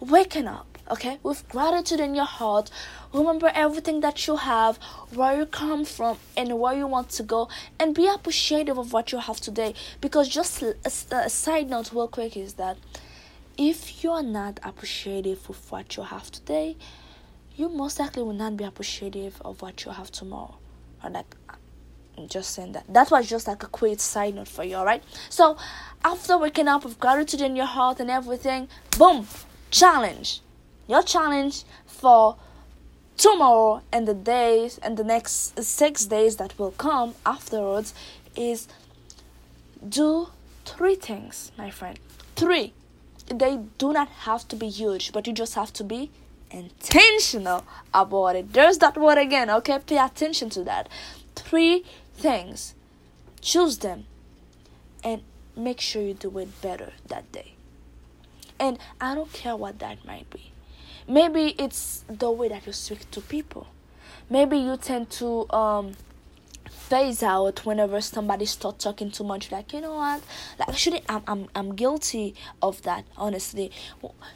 waking up okay? With gratitude in your heart remember everything that you have where you come from and where you want to go and be appreciative of what you have today. Because just a, side note real quick is that if you are not appreciative of what you have today you most likely will not be appreciative of what you have tomorrow. Or like I'm just saying that. That was just like a quick side note for you all right so after waking up with gratitude in your heart and everything boom challenge your challenge for tomorrow and the days and the next six days that will come afterwards is do three things, my friend. Three. They do not have to be huge, but you just have to be intentional about it. There's that word again, okay? Pay attention to that. Three things. Choose them and make sure you do it better that day. And I don't care what that might be. Maybe it's the way that you speak to people. Maybe you tend to um, phase out whenever somebody starts talking too much. Like you know what? Like actually, I'm I'm I'm guilty of that. Honestly,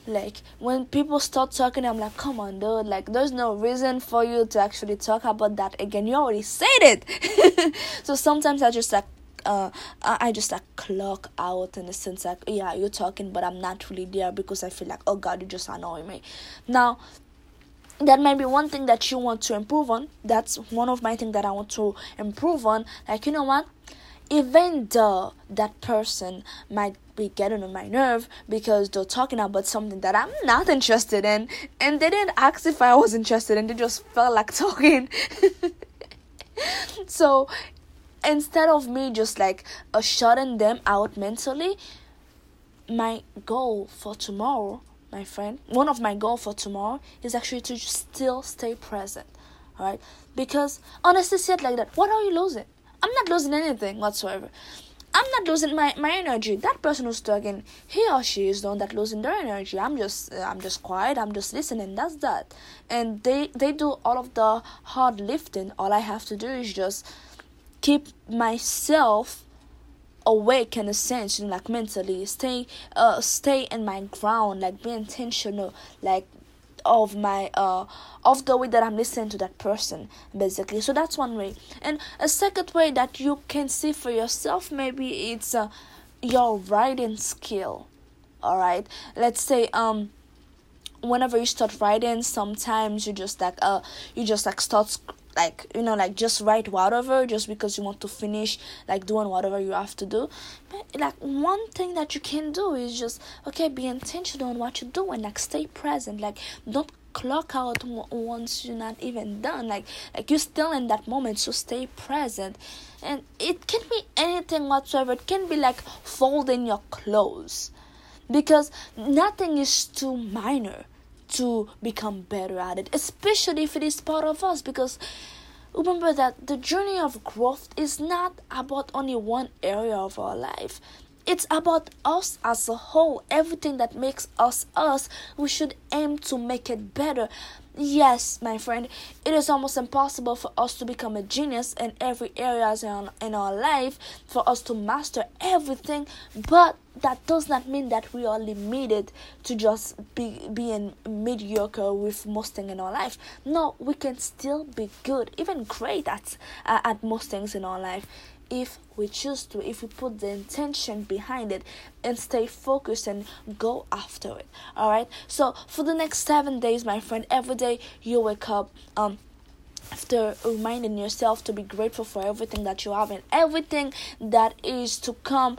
like when people start talking, I'm like, come on, dude. Like there's no reason for you to actually talk about that again. You already said it. so sometimes I just like uh, I just like clock out in the sense like yeah you're talking but I'm not really there because I feel like oh god you just annoy me. Now that might be one thing that you want to improve on. That's one of my things that I want to improve on. Like you know what? Even though that person might be getting on my nerve because they're talking about something that I'm not interested in and they didn't ask if I was interested and they just felt like talking. So instead of me just like uh, shutting them out mentally my goal for tomorrow my friend one of my goal for tomorrow is actually to still stay present all right because honestly said like that what are you losing? I'm not losing anything whatsoever. I'm not losing my, my energy. That person who's talking he or she is one that losing their energy. I'm just i'm just quiet. I'm just listening. That's that. And they they do all of the hard lifting. All i have to do is just keep myself awake in a sense, you know, like mentally, stay uh stay in my ground, like be intentional, like of my uh of the way that I'm listening to that person basically. So that's one way. And a second way that you can see for yourself maybe it's uh, your writing skill all right let's say um whenever you start writing sometimes you just like uh you just like start like you know like just write whatever just because you want to finish like doing whatever you have to do. But like one thing that you can do is just okay be intentional on what you do and like stay present. Like don't clock out once you're not even done. Like like you're still in that moment so stay present. And it can be anything whatsoever. It can be like folding your clothes. Because nothing is too minor to become better at it, especially if it is part of us. Because remember that the journey of growth is not about only one area of our life. It's about us as a whole. Everything that makes us us, we should aim to make it better. Yes, my friend, it is almost impossible for us to become a genius in every area in our life, for us to master everything, but that does not mean that we are limited to just be being mediocre with most things in our life. No, we can still be good, even great at uh, at most things in our life if we choose to, if we put the intention behind it and stay focused and go after it. All right. So for the next seven days, my friend, every day you wake up, um, after reminding yourself to be grateful for everything that you have and everything that is to come,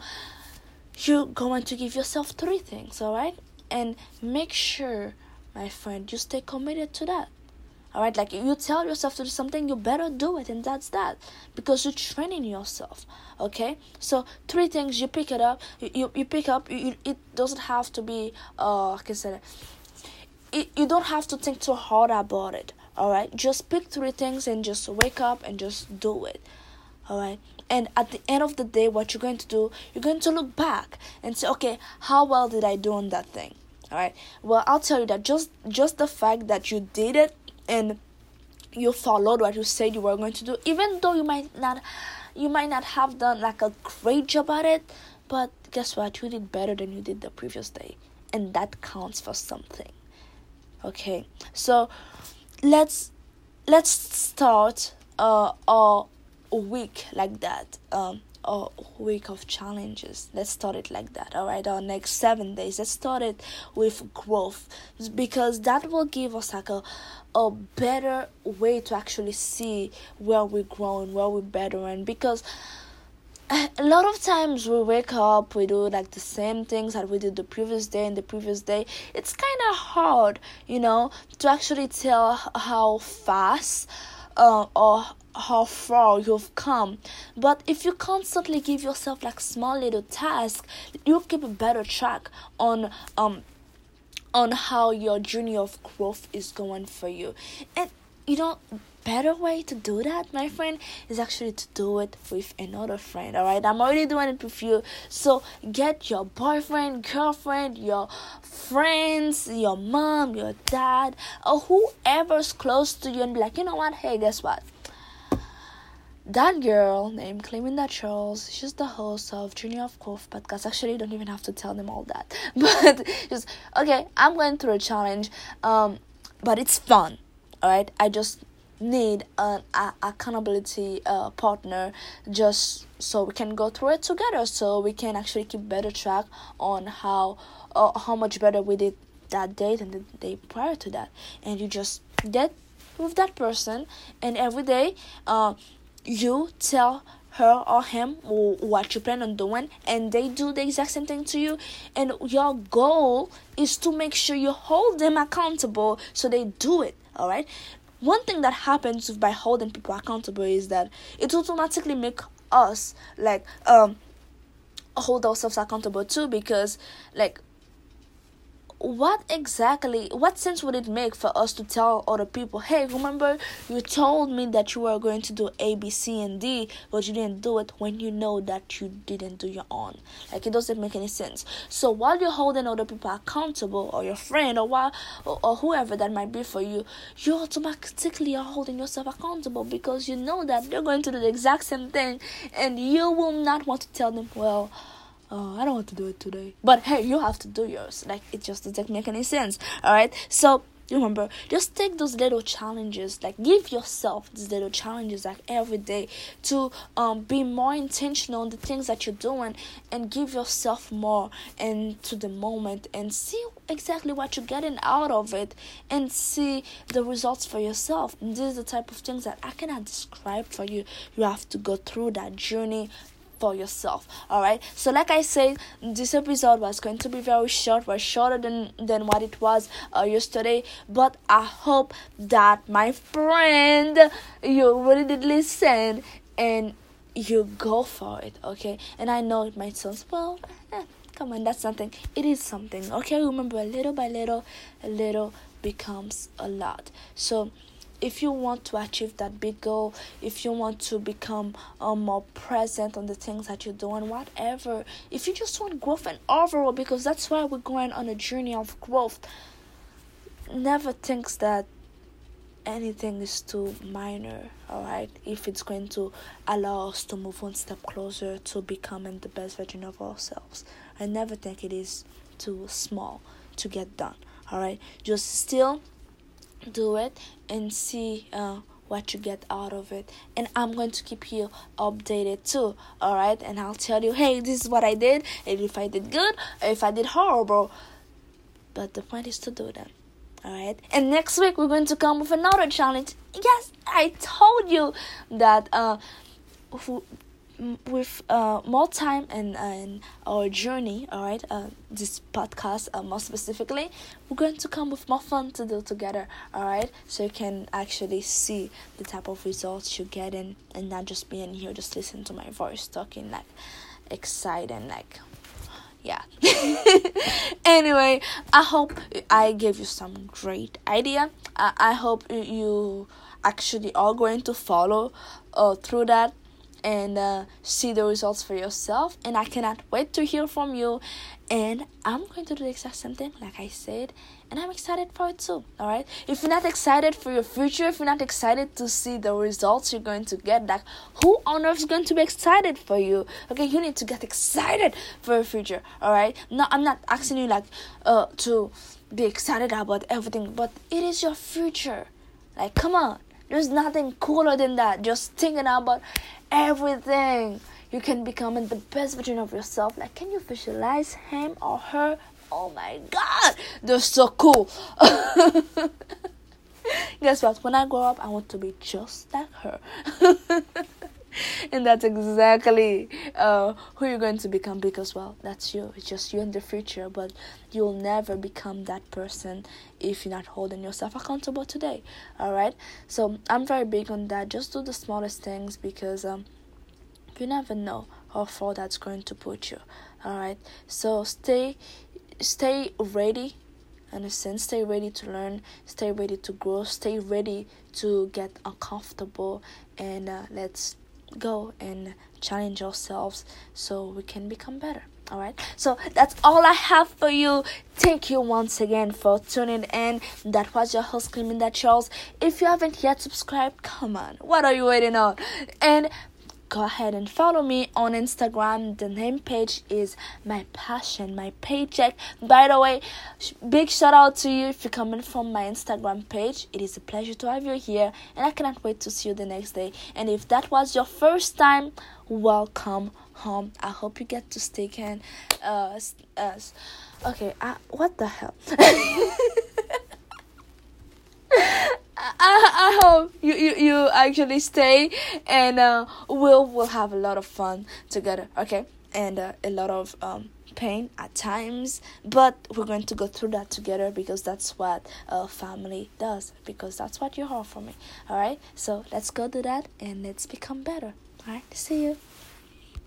you're going to give yourself three things, all right? And make sure, my friend, you stay committed to that. All right, like you tell yourself to do something, you better do it, and that's that because you're training yourself. Okay, so three things you pick it up, you you, you pick up. You, it doesn't have to be uh, like I said, it, you don't have to think too hard about it. All right, just pick three things and just wake up and just do it. All right, and at the end of the day, what you're going to do, you're going to look back and say, okay, how well did I do on that thing? All right. Well, I'll tell you that just just the fact that you did it and you followed what you said you were going to do even though you might not you might not have done like a great job at it but guess what? You did better than you did the previous day and that counts for something. Okay? So let's let's start uh, a week like that. Um a week of challenges. Let's start it like that all right? Our next seven days. Let's start it with growth because that will give us like a a better way to actually see where we're growing where we're bettering because a lot of times we wake up we do like the same things that we did the previous day and the previous day. It's kind of hard you know to actually tell how fast uh, or how far you've come. But if you constantly give yourself like small little tasks you'll keep a better track on um on how your journey of growth is going for you. And you know better way to do that, my friend, is actually to do it with another friend. All right, I'm already doing it with you. So get your boyfriend, girlfriend, your friends, your mom, your dad, or whoever's close to you, and be like, you know what? Hey, guess what? that girl named Cleminda Charles, she's the host of Journey of Growth podcast. Actually, you don't even have to tell them all that. But just okay, I'm going through a challenge. Um, but it's fun. Alright? I just need an accountability uh, partner just so we can go through it together so we can actually keep better track on how uh, how much better we did that day than the day prior to that. And you just get with that person and every day uh, you tell her or him what you plan on doing and they do the exact same thing to you. And your goal is to make sure you hold them accountable so they do it all right one thing that happens by holding people accountable is that it automatically make us like um hold ourselves accountable too because like what exactly what sense would it make for us to tell other people hey remember you told me that you were going to do a b c and d but you didn't do it when you know that you didn't do your own. Like it doesn't make any sense. So while you're holding other people accountable or your friend or while or, or whoever that might be for you you automatically are holding yourself accountable because you know that they're going to do the exact same thing and you will not want to tell them well oh, I don't want to do it today. But hey, you have to do yours. Like it just doesn't make any sense. All right. So remember, just take those little challenges. Like give yourself these little challenges like every day to um be more intentional on the things that you're doing and give yourself more into the moment and see exactly what you're getting out of it and see the results for yourself. And this is the type of things that I cannot describe for you. You have to go through that journey for yourself all right so like i said this episode was going to be very short was shorter than than what it was uh, yesterday but i hope that my friend you really did listen and you go for it okay? And i know it might sound well eh, come on that's something it is something okay? Remember little by little a little becomes a lot. So if you want to achieve that big goal, if you want to become um, more present on the things that you're doing, whatever, if you just want growth and overall, because that's why we're going on a journey of growth, never thinks that anything is too minor, alright? If it's going to allow us to move one step closer to becoming the best version of ourselves, I never think it is too small to get done, alright? Just still do it and see uh, what you get out of it. And i'm going to keep you updated too all right and i'll tell you hey this is what i did and if i did good if i did horrible. But the point is to do them all right and next week we're going to come with another challenge. Yes i told you that uh with uh, more time and, and our journey, all right, uh, this podcast uh, more specifically, we're going to come with more fun to do together, all right, so you can actually see the type of results you're getting and not just being here, just listen to my voice talking like excited, like yeah. anyway, I hope I gave you some great idea. I, I hope you actually are going to follow uh, through that and uh, see the results for yourself. And I cannot wait to hear from you and I'm going to do the exact same thing, like I said, and I'm excited for it too. All right. If you're not excited for your future, if you're not excited to see the results you're going to get, like who on earth is going to be excited for you? Okay, you need to get excited for your future. All right. No, I'm not asking you like uh to be excited about everything, but it is your future. Like, come on. There's nothing cooler than that. Just thinking about everything you can become the best version of yourself. Like, can you visualize him or her? Oh my god, they're so cool. Guess what? When I grow up, I want to be just like her. and that's exactly uh, who you're going to become because, well, that's you. It's just you in the future, but you'll never become that person if you're not holding yourself accountable today. All right? So, I'm very big on that. Just do the smallest things because, um, you never know how far that's going to put you all right so stay stay ready understand stay ready to learn stay ready to grow stay ready to get uncomfortable and uh, let's go and challenge ourselves so we can become better. All right? So that's all i have for you. Thank you once again for tuning in. That was your host Cleminda Charles if you haven't yet subscribed come on. What are you waiting on? And go ahead and follow me on Instagram. The name page is my passion, my paycheck. By the way, big shout out to you if you're coming from my Instagram page. It is a pleasure to have you here, and I cannot wait to see you the next day. And if that was your first time, welcome home. I hope you get to stick in. Uh, uh, okay, uh, what the hell? I, hope you, you, you actually stay and uh, we'll we'll have a lot of fun together okay? And uh, a lot of um, pain at times but we're going to go through that together because that's what a family does because that's what you are for me all right so let's go do that and let's become better all right see you